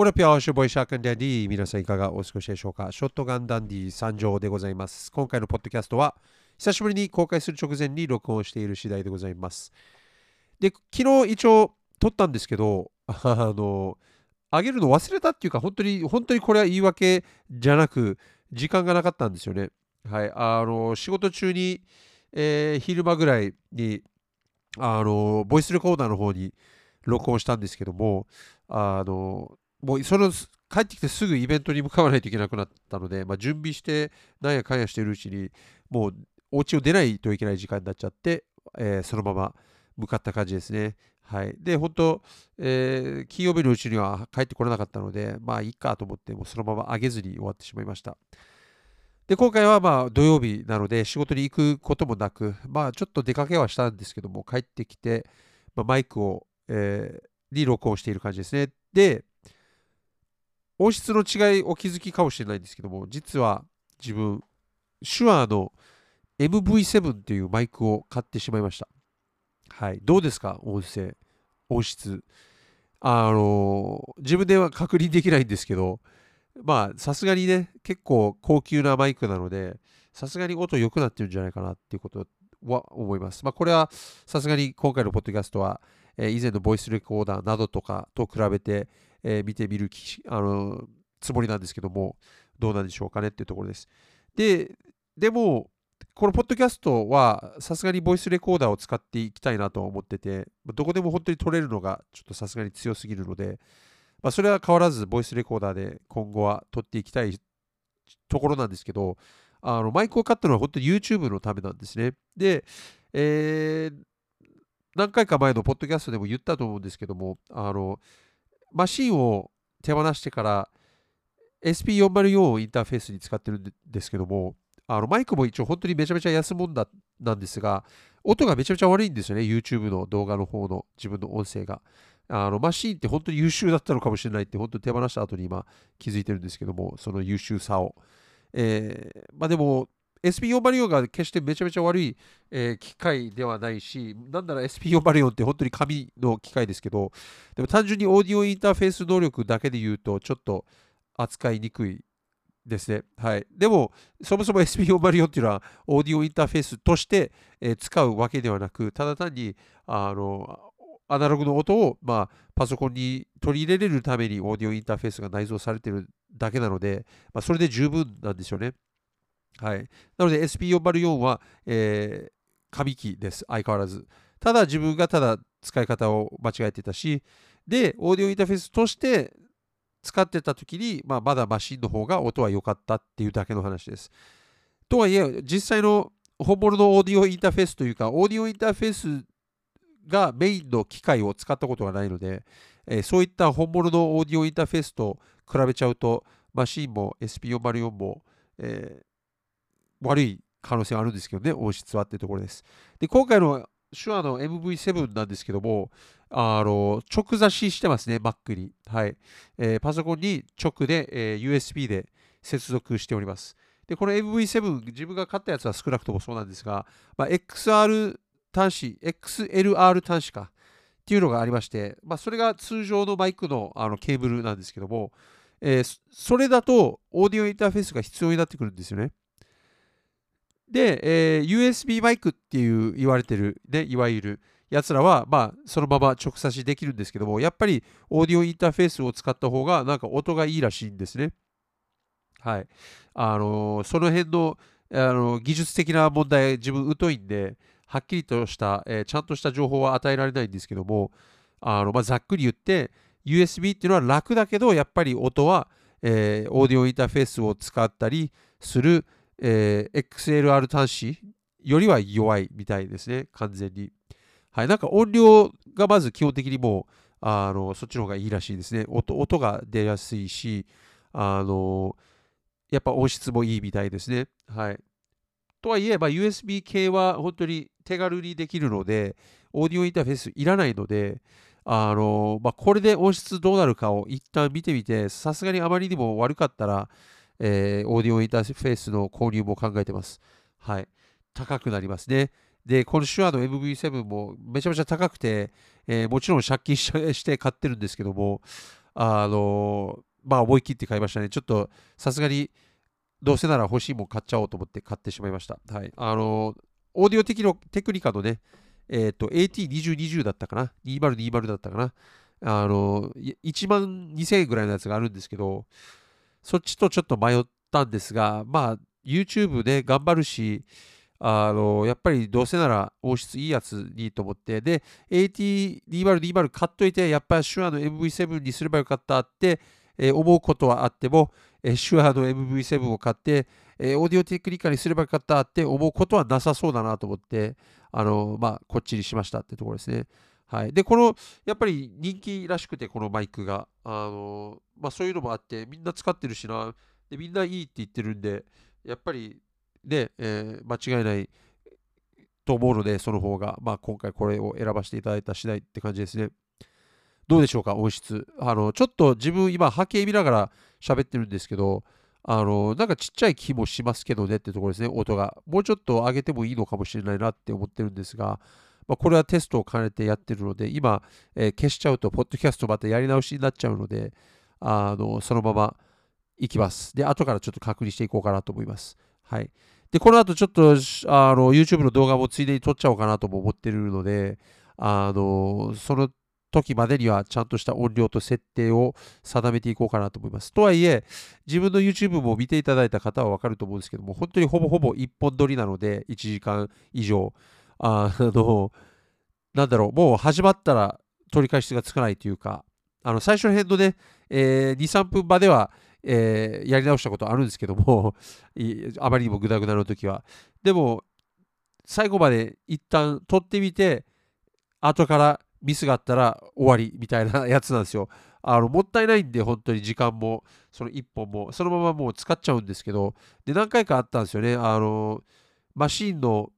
オラピア it's your boy ショットガンダンディ皆さんいかがお過ごしでしょうか？ショットガンダンディ参上でございます。今回のポッドキャストは久しぶりに公開する直前に録音している次第でございます。で、昨日一応録ったんですけど、あの、あげるの忘れたっていうか、本当に、本当にこれは言い訳じゃなく、時間がなかったんですよね。はい。あの、仕事中に、えー昼間ぐらいに、あの、ボイスレコーダーの方に録音したんですけども、あの、もうその帰ってきてすぐイベントに向かわないといけなくなったので、まあ、準備してなんやかんやしてるうちにもうお家を出ないといけない時間になっちゃって、えーそのまま向かった感じですね。はい、で、本当、えー金曜日のうちには帰ってこれなかったので、まあいいかと思って、もうそのまま上げずに終わってしまいました。で、今回はまあ土曜日なので仕事に行くこともなく、まあちょっと出かけはしたんですけども、帰ってきて、まあ、マイクを、えーに録音している感じですね。で、音質の違いお気づきかもしれないんですけども、実は自分、手話の MV7 っていうマイクを買ってしまいました。はい。どうですか？音声、音質。あの、自分では確認できないんですけど、まあ、さすがにね、結構高級なマイクなので、さすがに音良くなってるんじゃないかなっていうことは思います。まあ、これはさすがに今回のポッドキャストは、え以前のボイスレコーダーなどとかと比べて、え見てみるあのつもりなんですけども、どうなんでしょうかねっていうところです。で、でも、このポッドキャストはさすがにボイスレコーダーを使っていきたいなと思ってて、どこでも本当に撮れるのがちょっとさすがに強すぎるので、まあ、それは変わらずボイスレコーダーで今後は撮っていきたいところなんですけど、あのマイクを買ったのは本当に YouTube のためなんですね。で、えー何回か前のポッドキャストでも言ったと思うんですけども、あのマシンを手放してから SP404 をインターフェースに使ってるんですけども、あのマイクも一応本当にめちゃめちゃ安物だなんですが、音がめちゃめちゃ悪いんですよね、YouTube の動画の方の自分の音声が。あのマシンって本当に優秀だったのかもしれないって、本当に手放した後に今気づいてるんですけども、その優秀さを。えーまあでも、SP404 が決してめちゃめちゃ悪い、えー機械ではないし、なんなら SP404 って本当に紙の機械ですけど、でも単純にオーディオインターフェース能力だけで言うと、ちょっと扱いにくいですね。はい。でも、そもそも SP404 っていうのは、オーディオインターフェースとして、えー使うわけではなく、ただ単に、あの、アナログの音を、まあ、パソコンに取り入れれるためにオーディオインターフェースが内蔵されてるだけなので、まあ、それで十分なんですよね。はい。なので SP404 は、えー紙機です。相変わらず。ただ自分がただ使い方を間違えてたし、で、オーディオインターフェースとして使ってた時に、まあ、まだマシンの方が音は良かったっていうだけの話です。とはいえ、実際の本物のオーディオインターフェースというか、オーディオインターフェースがメインの機械を使ったことがないので、えーそういった本物のオーディオインターフェースと比べちゃうと、マシンも SP404 も、えー悪い可能性はあるんですけどね、音質はっていうところです。で、今回の手話の MV7 なんですけども、あの直差ししてますね、Mac に。はい。えーパソコンに直で、えー USB で接続しております。で、この MV7、自分が買ったやつは少なくともそうなんですが、まあ、XR 端子、XLR 端子かっていうのがありまして、まあ、それが通常のマイクのあのケーブルなんですけども、えーそれだとオーディオインターフェースが必要になってくるんですよね。で、えー USB マイクっていう言われてる、ね、いわゆるやつらは、まあ、そのまま直差しできるんですけども、やっぱりオーディオインターフェースを使った方が、なんか音がいいらしいんですね。はい。あのーその辺の、あの技術的な問題、自分疎いんで、はっきりとした、えーちゃんとした情報は与えられないんですけども、あのまあ、ざっくり言って、USB っていうのは楽だけど、やっぱり音は、えーオーディオインターフェースを使ったりする、えー XLR 端子よりは弱いみたいですね、完全に。はい、なんか音量がまず基本的にもうあのそっちの方がいいらしいですね。音音が出やすいし、あのやっぱ音質もいいみたいですね。はい。とはいえ、まあ、USB 系は本当に手軽にできるので、オーディオインターフェースいらないので、あのまあ、これで音質どうなるかを一旦見てみて、さすがにあまりにも悪かったら、えーオーディオインターフェースの購入も考えてます。はい。高くなりますね。で、この手話の MV7 もめちゃめちゃ高くて、えーもちろん借金して買ってるんですけども、あのまあ思い切って買いましたね。ちょっとさすがにどうせなら欲しいもん買っちゃおうと思って買ってしまいました。はい。あのオーディオテキロテクニカのね、えっ、ー、と AT2020 だったかな ?2020 だったかな？あの、1万2000円ぐらいのやつがあるんですけど、そっちとちょっと迷ったんですが、まあ、YouTube で頑張るし、あの、やっぱりどうせなら音質いいやつにと思って、で、AT2020 買っといて、やっぱり手話の MV7 にすればよかったって、えー、思うことはあっても、えー、手話の MV7 を買って、えー、オーディオテクニカにすればよかったって思うことはなさそうだなと思って、あの、まあ、こっちにしましたってところですね。はい。で、この、やっぱり人気らしくて、このマイクが。あの、まあそういうのもあって、みんな使ってるしな、でみんないいって言ってるんで、やっぱり、ね、えー、間違いないと思うので、その方が、まあ今回これを選ばせていただいた次第って感じですね。どうでしょうか、音質。あの、ちょっと自分今波形見ながら喋ってるんですけど、あの、なんかちっちゃい気もしますけどねってところですね、音が。もうちょっと上げてもいいのかもしれないなって思ってるんですが、まあ、これはテストを兼ねてやってるので、今、えー、消しちゃうと、ポッドキャストまたやり直しになっちゃうので、あのそのまま行きます。で、後からちょっと確認していこうかなと思います。はい。で、この後ちょっと、あの、YouTube の動画もついでに撮っちゃおうかなとも思ってるので、あの、その時までにはちゃんとした音量と設定を定めていこうかなと思います。とはいえ、自分の YouTube も見ていただいた方はわかると思うんですけども、本当にほぼほぼ一本撮りなので、1時間以上。あの、なんだろう、もう始まったら取り返しがつかないというか、あの最初の辺のね、えー、2、3分までは、えー、やり直したことあるんですけども、あまりにもグダグダの時は。でも、最後まで一旦取ってみて、後からミスがあったら終わりみたいな やつなんですよ。あのもったいないんで、本当に時間も、その1本も、そのままもう使っちゃうんですけど、で、何回かあったんですよね。あの、マシンの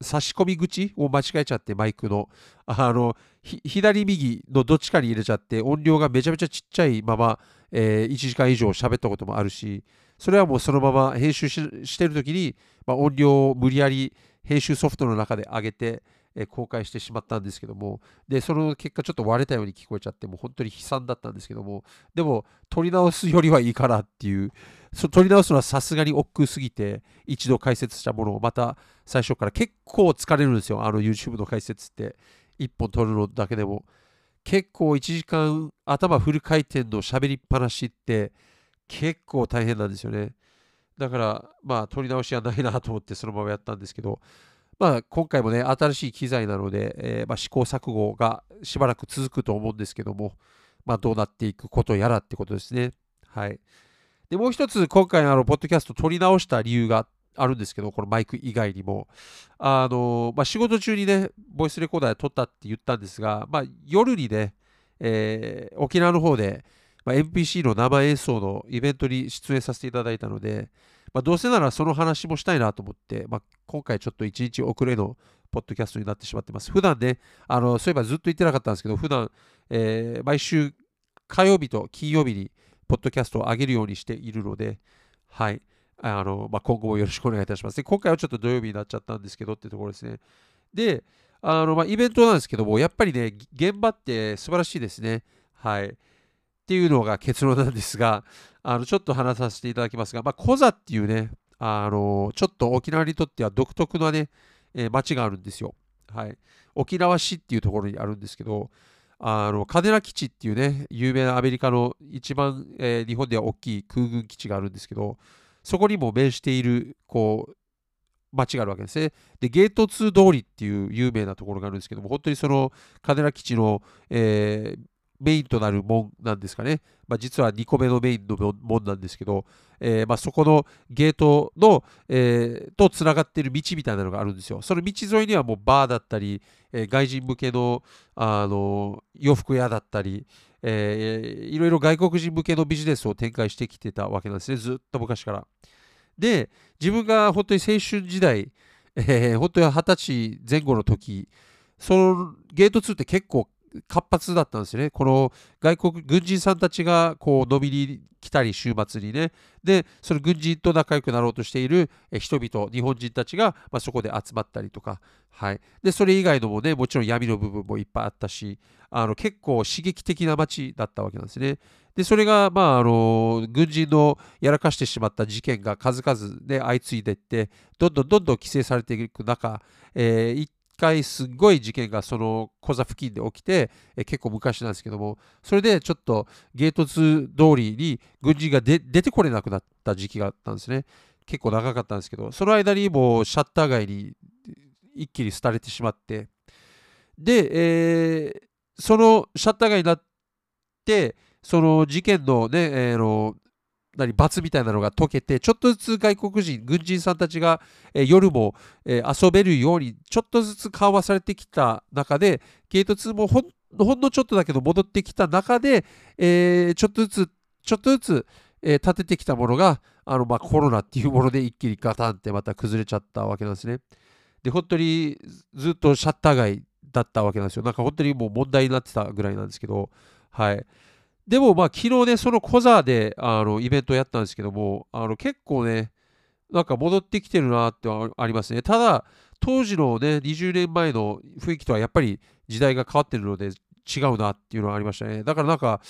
差し込み口を間違えちゃって、マイクの。あの、左右のどっちかに入れちゃって、音量がめちゃめちゃちっちゃいまま、えー、1時間以上喋ったこともあるし、それはもうそのまま編集してる時に、まあ、音量を無理やり編集ソフトの中で上げて、えー、公開してしまったんですけども、で、その結果ちょっと割れたように聞こえちゃって、もう本当に悲惨だったんですけども、でも、撮り直すよりはいいかなっていう、そ撮り直すのはさすがに億劫すぎて、一度解説したものをまた最初から結構疲れるんですよ、あの YouTube の解説って。1本撮るのだけでも。結構1時間頭フル回転の喋りっぱなしって結構大変なんですよね。だから、まあ、撮り直しはないなと思ってそのままやったんですけど、まあ、今回もね、新しい機材なので、えー、ま、試行錯誤がしばらく続くと思うんですけども、まあ、どうなっていくことやらってことですね。はい。で、もう一つ、今回、あの、ポッドキャスト撮り直した理由があっあるんですけど、このマイク以外にも、あの、まあ、仕事中にね、ボイスレコーダーで撮ったって言ったんですが、まあ、夜にね、えー、沖縄の方で、まあ、NPC の生演奏のイベントに出演させていただいたので、まあ、どうせならその話もしたいなと思って、まあ、今回ちょっと1日遅れのポッドキャストになってしまってます。普段ね、あのそういえばずっと言ってなかったんですけど、普段、えー、毎週火曜日と金曜日にポッドキャストを上げるようにしているので、はい。あのまあ、今後もよろしくお願いいたします。で今回はちょっと土曜日になっちゃったんですけどってところですね。で、あのまあ、イベントなんですけども、やっぱりね、現場って素晴らしいですね。はい。っていうのが結論なんですが、あのちょっと話させていただきますが、まあ、コザっていうね、あのちょっと沖縄にとっては独特なね、えー、町があるんですよ。はい。沖縄市っていうところにあるんですけど、あのカデラ基地っていうね、有名なアメリカの一番、えー、日本では大きい空軍基地があるんですけど、そこにも面しているこう町があるわけですね。で、ゲート2通りっていう有名なところがあるんですけども、本当にそのカデラ基地の、えー、メインとなる門なんですかね。まあ、実は2個目のメインの門なんですけど、えー、まあ、そこのゲートの、えー、とつながっている道みたいなのがあるんですよ。その道沿いにはもうバーだったり、え、外人向けのあの洋服屋だったり、えー、いろいろ外国人向けのビジネスを展開してきてたわけなんですね。ずっと昔から。で、自分が本当に青春時代、えー、本当に二十歳前後の時、そのゲート2って結構活発だったんですよね。この外国軍人さんたちがこう飲みに来たり週末にね。で、その軍人と仲良くなろうとしている人々、日本人たちが、まあ、そこで集まったりとか、はい。で、それ以外のもね、もちろん闇の部分もいっぱいあったし、あの結構刺激的な街だったわけなんですね。で、それが、まあ、あの、軍人のやらかしてしまった事件が数々で相次いでいって、どんどんどんどん規制されていく中、えー、回すごい事件がその小座付近で起きて、え結構昔なんですけども、それでちょっとゲート2通りに軍人が出てこれなくなった時期があったんですね。結構長かったんですけど、その間にもうシャッター街に一気に廃れてしまって、で、えー、そのシャッター街になって、その事件のね、えー、の何罰みたいなのが解けて、ちょっとずつ外国人、軍人さんたちが、えー、夜も、えー、遊べるように、ちょっとずつ緩和されてきた中で、ゲート2もほんほんのちょっとだけど戻ってきた中で、えー、ちょっとずつ、ちょっとずつ、え立ててきたものが、あのまあ、コロナっていうもので一気にガタンってまた崩れちゃったわけなんですね。で、本当にずっとシャッター街だったわけなんですよ。なんか本当にもう問題になってたぐらいなんですけど、はい。でもまあ昨日ね、そのコザであのイベントやったんですけども、あの結構ね、なんか戻ってきてるなってありますね。ただ、当時のね、20年前の雰囲気とはやっぱり時代が変わってるので違うなっていうのはありましたね。だからなんか、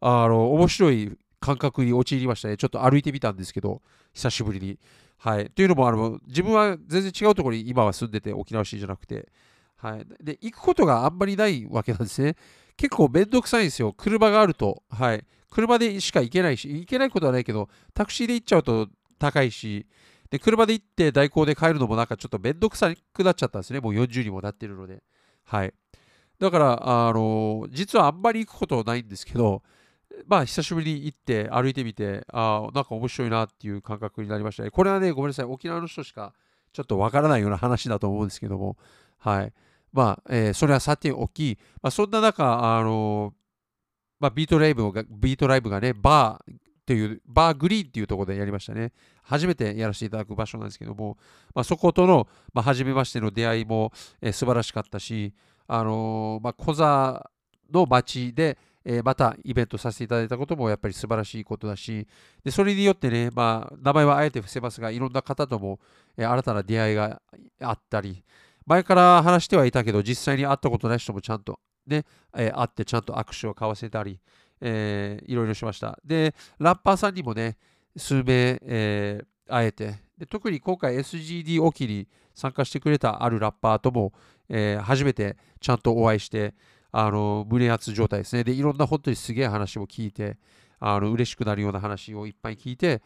あの、面白い感覚に陥りましたね。ちょっと歩いてみたんですけど、久しぶりに。はい。というのも、あの、自分は全然違うところに今は住んでて、沖縄市じゃなくて、はい。で、行くことがあんまりないわけなんですね。結構めんどくさいんですよ。車があると。はい。車でしか行けないし、行けないことはないけど、タクシーで行っちゃうと高いし、で、車で行って代行で帰るのもなんかちょっとめんどくさくなっちゃったんですね。もう40にもなってるので。はい。だから、あの、実はあんまり行くことないんですけど、まあ、久しぶりに行って歩いてみて、ああ、なんか面白いなっていう感覚になりましたね。これはね、ごめんなさい。沖縄の人しかちょっとわからないような話だと思うんですけども、はい。まあ、えー、それはさておき、まあ、そんな中、あのまあ、ビートライブが、ビートライブがね、バーという、バーグリーンっていうところでやりましたね。初めてやらせていただく場所なんですけども、まあ、そことの、まあ、初めましての出会いも、えー、素晴らしかったし、あのまあ、小座の街で、え、またイベントさせていただいたこともやっぱり素晴らしいことだし、でそれによってね、まあ、名前はあえて伏せますが、いろんな方とも、え、新たな出会いがあったり、前から話してはいたけど、実際に会ったことない人もちゃんとね、えー、会ってちゃんと握手を交わせたり、えー、いろいろしました。で、ラッパーさんにもね、数名、えー、会えてで、特に今回 SGD 沖に参加してくれたあるラッパーとも、えー、初めてちゃんとお会いして、あの胸熱状態ですね。で、いろんな本当にすげえ話を聞いて、あの嬉しくなるような話をいっぱい聞いて、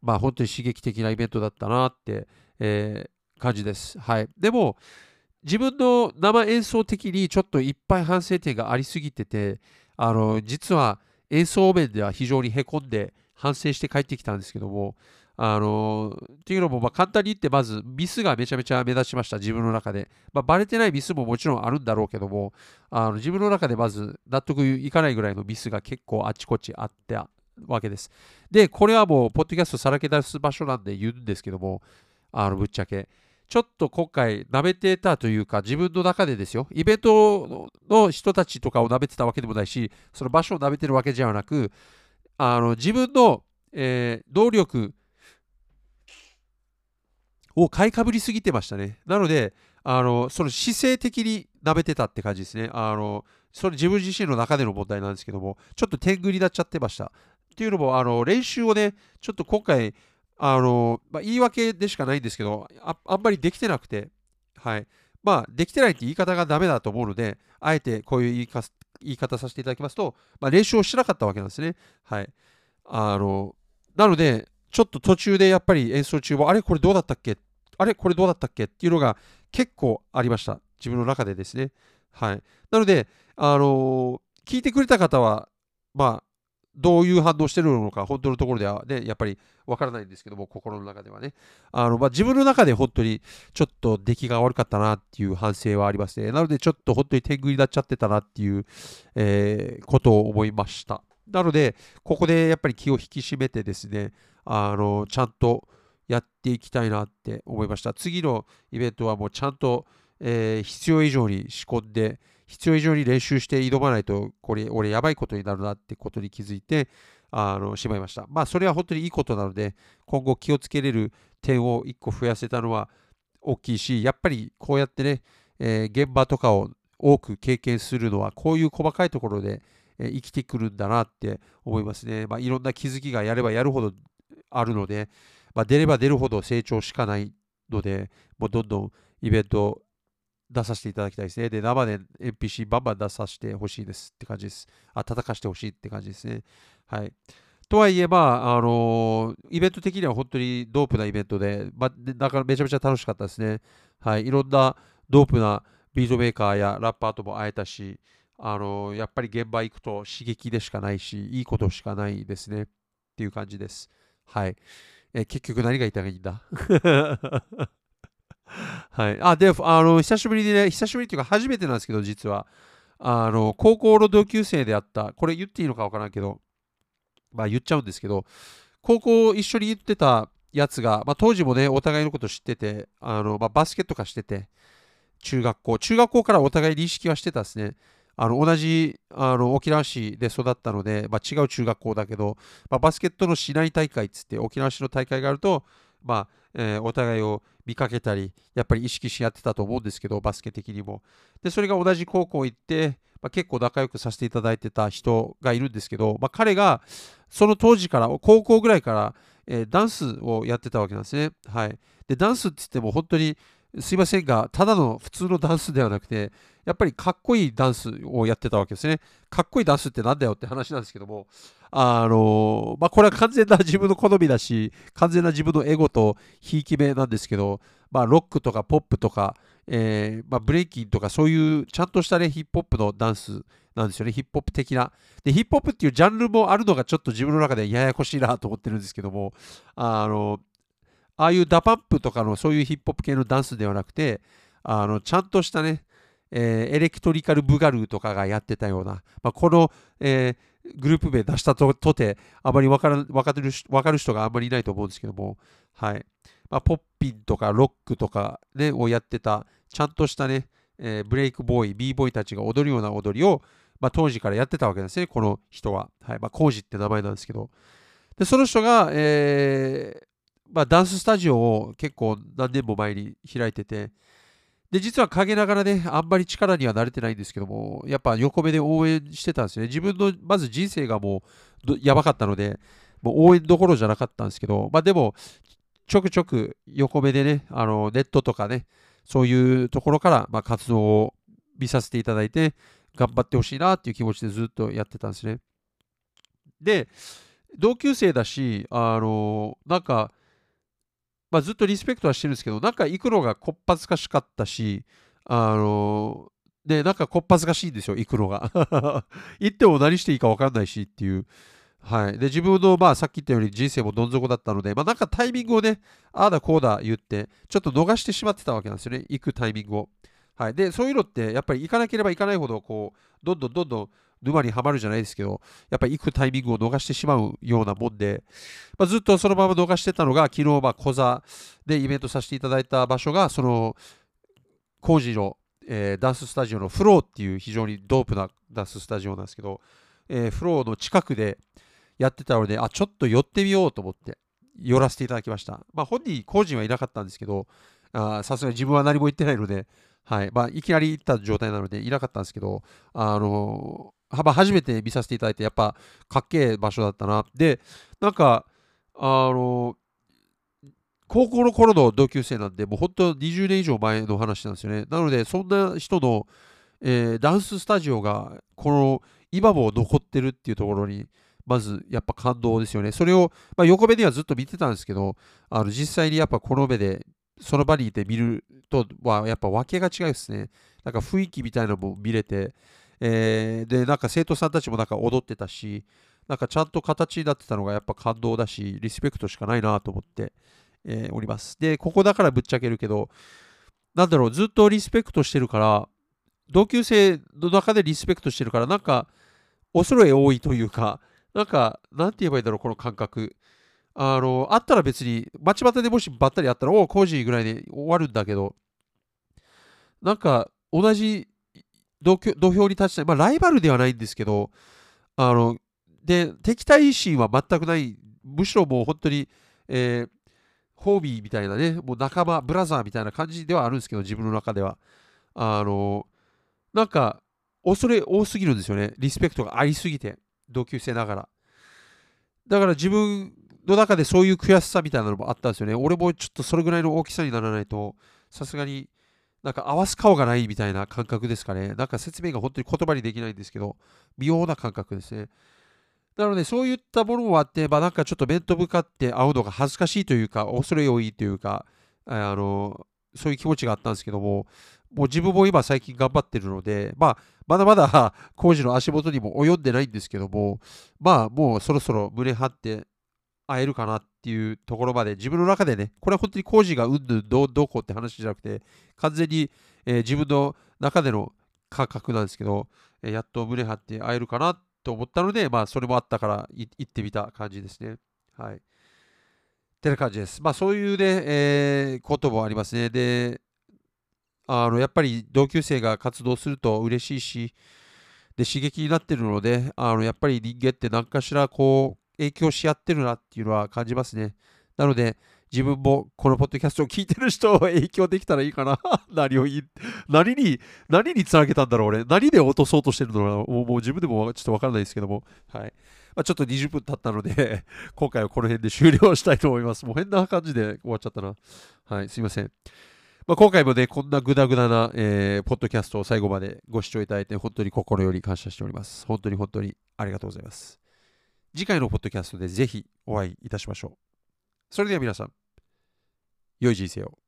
まあ本当に刺激的なイベントだったなって、え感じです。はい。でも、自分の生演奏的にちょっといっぱい反省点がありすぎてて、あの、実は演奏面では非常にへこんで反省して帰ってきたんですけども、あのっていうのも、ま、簡単に言って、まずミスがめちゃめちゃ目立ちました、自分の中で。まあ、バレてないミスももちろんあるんだろうけども、あの自分の中でまず納得いかないぐらいのミスが結構あちこちあってわけです。で、これはもう、ポッドキャストさらけ出す場所なんで言うんですけども、あのぶっちゃけ。ちょっと今回、舐めてたというか、自分の中でですよ、イベントの人たちとかを舐めてたわけでもないし、その場所を舐めてるわけじゃなく、あの自分の、えー、能力を買いかぶりすぎてましたね。なので、あのその姿勢的に舐めてたって感じですね。あのそれ自分自身の中での問題なんですけども、ちょっと天狗になっちゃってました。っていうのも、あの練習をね、ちょっと今回、あの、まあ、言い訳でしかないんですけどあ、あんまりできてなくて、はい。まあ、できてないって言い方がダメだと思うので、あえてこういう言いか言い方させていただきますと、まあ、練習をしなかったわけなんですね。はい。あの、なので、ちょっと途中でやっぱり演奏中は、あれこれどうだったっけ？あれこれどうだったっけ？っていうのが結構ありました。自分の中でですね。はい。なので、あの聞いてくれた方は、まあ、どういう反応してるのか、本当のところではね、やっぱりわからないんですけども、心の中ではね。あの、まあ、自分の中で本当にちょっと出来が悪かったなっていう反省はありますね。なので、ちょっと本当に天狗になっちゃってたなっていう、えー、ことを思いました。なので、ここでやっぱり気を引き締めてですね、あの、ちゃんとやっていきたいなって思いました。次のイベントはもうちゃんと、えー、必要以上に仕込んで必要以上に練習して挑まないと、これ、俺やばいことになるなってことに気づいて、あの、しまいました。まあ、それは本当にいいことなので、今後気をつけれる点を1個増やせたのは大きいし、やっぱりこうやってね、えー、現場とかを多く経験するのは、こういう細かいところで、えー、生きてくるんだなって思いますね。まあ、いろんな気づきがやればやるほどあるので、まあ、出れば出るほど成長しかないので、もうどんどんイベント出させていただきたいですね。で、生で NPC バンバン出させてほしいですって感じです。あ、叩かしてほしいって感じですね。はい。とはいえ、まあ、あのー、イベント的には本当にドープなイベントで、まあ、だからめちゃめちゃ楽しかったですね。はい。いろんなドープなビートメーカーやラッパーとも会えたし、あのー、やっぱり現場行くと刺激でしかないし、いいことしかないですね。っていう感じです。はい。え結局何が言いたいんだ？はい。あ、で、あの、久しぶりにね、久しぶりっていうか初めてなんですけど、実は。あの、高校の同級生であった、これ言っていいのかわからんけど、まあ言っちゃうんですけど、高校一緒に行ってたやつが、まあ当時もね、お互いのこと知ってて、あの、まあバスケットかしてて、中学校、中学校からお互い認識はしてたんですね。あの同じあの沖縄市で育ったので、まあ、違う中学校だけど、まあ、バスケットの市内大会っつって沖縄市の大会があると、まあえー、お互いを見かけたり、やっぱり意識し合ってたと思うんですけど、バスケ的にも。で、それが同じ高校行って、まあ、結構仲良くさせていただいてた人がいるんですけど、まあ、彼がその当時から、高校ぐらいから、えー、ダンスをやってたわけなんですね。はい。で、ダンスって言っても本当にすいませんが、ただの普通のダンスではなくて、やっぱりかっこいいダンスをやってたわけですね。かっこいいダンスってなんだよって話なんですけども、あのまあ、これは完全な自分の好みだし、完全な自分のエゴとひいき目なんですけど、まあ、ロックとかポップとか、えー、まあ、ブレイキンとかそういうちゃんとしたね、ヒップホップのダンスなんですよね。ヒップホップ的な。で、ヒップホップっていうジャンルもあるのがちょっと自分の中でややこしいなと思ってるんですけども、あのああいうダパンプとかのそういうヒップホップ系のダンスではなくて、あのちゃんとしたね、えー、エレクトリカル・ブガルーとかがやってたような、まあ、この、えー、グループ名出したととて、あまり分から分かる分かる人があんまりいないと思うんですけども、はいまあ、ポッピンとかロックとか、ね、をやってた、ちゃんとしたね、えー、ブレイクボーイ、b ボーイたちが踊るような踊りを、まあ、当時からやってたわけですね、この人は。はいまあ、コージって名前なんですけど。で、その人が、えーまあ、ダンススタジオを結構何年も前に開いてて、で、実は陰ながらね、あんまり力には慣れてないんですけども、やっぱ横目で応援してたんですよね。自分の、まず人生がもうやばかったので、もう応援どころじゃなかったんですけど、まあでも、ちょくちょく横目でね、あのネットとかね、そういうところから、ま、活動を見させていただいて、頑張ってほしいなっていう気持ちでずっとやってたんですね。で、同級生だし、あの、なんか、まあ、ずっとリスペクトはしてるんですけど、なんか行くのがこっぱずかしかったし、あので、なんかこっぱずかしいんですよ、行くのが。行っても何していいか分かんないしっていう。はい。で、自分の、まあ、さっき言ったように人生もどん底だったので、まあ、なんかタイミングをね、ああだこうだ言って、ちょっと逃してしまってたわけなんですよね、行くタイミングを。はい。で、そういうのって、やっぱり行かなければ行かないほど、こう、どんどんどんどん沼にはまるじゃないですけど、やっぱり行くタイミングを逃してしまうようなもんで、まあ、ずっとそのまま逃してたのが、昨日、まあ、小座でイベントさせていただいた場所が、その、工事の、えー、ダンススタジオのフローっていう非常にドープなダンススタジオなんですけど、えー、フローの近くでやってたので、あ、ちょっと寄ってみようと思って、寄らせていただきました。まあ、本人、工事はいなかったんですけど、さすがに自分は何も言ってないので、はいまあ、いきなり行った状態なのでいなかったんですけど、あの幅初めて見させていただいて、やっぱかっけえ場所だったな。で、なんか、あの、高校の頃の同級生なんで、もう本当20年以上前の話なんですよね。なので、そんな人の、えー、ダンススタジオが、この、今も残ってるっていうところに、まずやっぱ感動ですよね。それを、まあ、横目ではずっと見てたんですけど、あの実際にやっぱこの目で、その場にいて見るとは、やっぱ訳が違うですね。なんか雰囲気みたいなのも見れて、えー、で、なんか生徒さんたちもなんか踊ってたし、なんかちゃんと形になってたのがやっぱ感動だし、リスペクトしかないなと思って、えー、おります。で、ここだからぶっちゃけるけど、なんだろう、ずっとリスペクトしてるから、同級生の中でリスペクトしてるから、なんか、恐れ多いというか、なんか、なんて言えばいいんだろう、この感覚。あの、あったら別に、街端でもしばったりあったら、おお、コージーぐらいで終わるんだけど、なんか、同じ土俵に立ちたい、まあ、ライバルではないんですけど、あの、で、敵対心は全くない、むしろもう本当に、えー、ホービーみたいなね、もう仲間、ブラザーみたいな感じではあるんですけど、自分の中では。あの、なんか、恐れ多すぎるんですよね。リスペクトがありすぎて、同級生ながら。だから自分の中でそういう悔しさみたいなのもあったんですよね。俺もちょっとそれぐらいの大きさにならないと、さすがになんか合わす顔がないみたいな感覚ですかね。なんか説明が本当に言葉にできないんですけど、微妙な感覚ですね。なので、そういったものもあって、まあ、なんかちょっと面と向かって会うのが恥ずかしいというか、恐れ多いというか、あの、そういう気持ちがあったんですけども、もう自分も今最近頑張ってるので、まあ、まだまだ 工事の足元にも及んでないんですけども、まあ、もうそろそろ胸張って会えるかなっていうところまで、自分の中でね、これは本当に工事がうんぬんどうこうって話じゃなくて、完全に、えー、自分の中での感覚なんですけど、えー、やっと胸張って会えるかなと思ったので、まあ、それもあったから行ってみた感じですね。はい。ってな感じです。まあ、そういうね、えー、こともありますね。で、あの、やっぱり同級生が活動すると嬉しいし、で、刺激になってるので、あの、やっぱり人間って何かしらこう、影響し合ってるなっていうのは感じますね。なので、自分もこのポッドキャストを聞いてる人を影響できたらいいかな。何を言い、何に、何につなげたんだろう、俺。何で落とそうとしてるのかな。もうもう自分でもちょっとわからないですけども。はい。まあ、ちょっと20分経ったので 今回はこの辺で終了したいと思います。もう変な感じで終わっちゃったな。はい、すいません。まあ、今回もね、こんなグダグダな、えー、ポッドキャストを最後までご視聴いただいて、本当に心より感謝しております。本当に本当にありがとうございます。次回のポッドキャストでぜひお会いいたしましょう。それでは皆さん、良い人生を。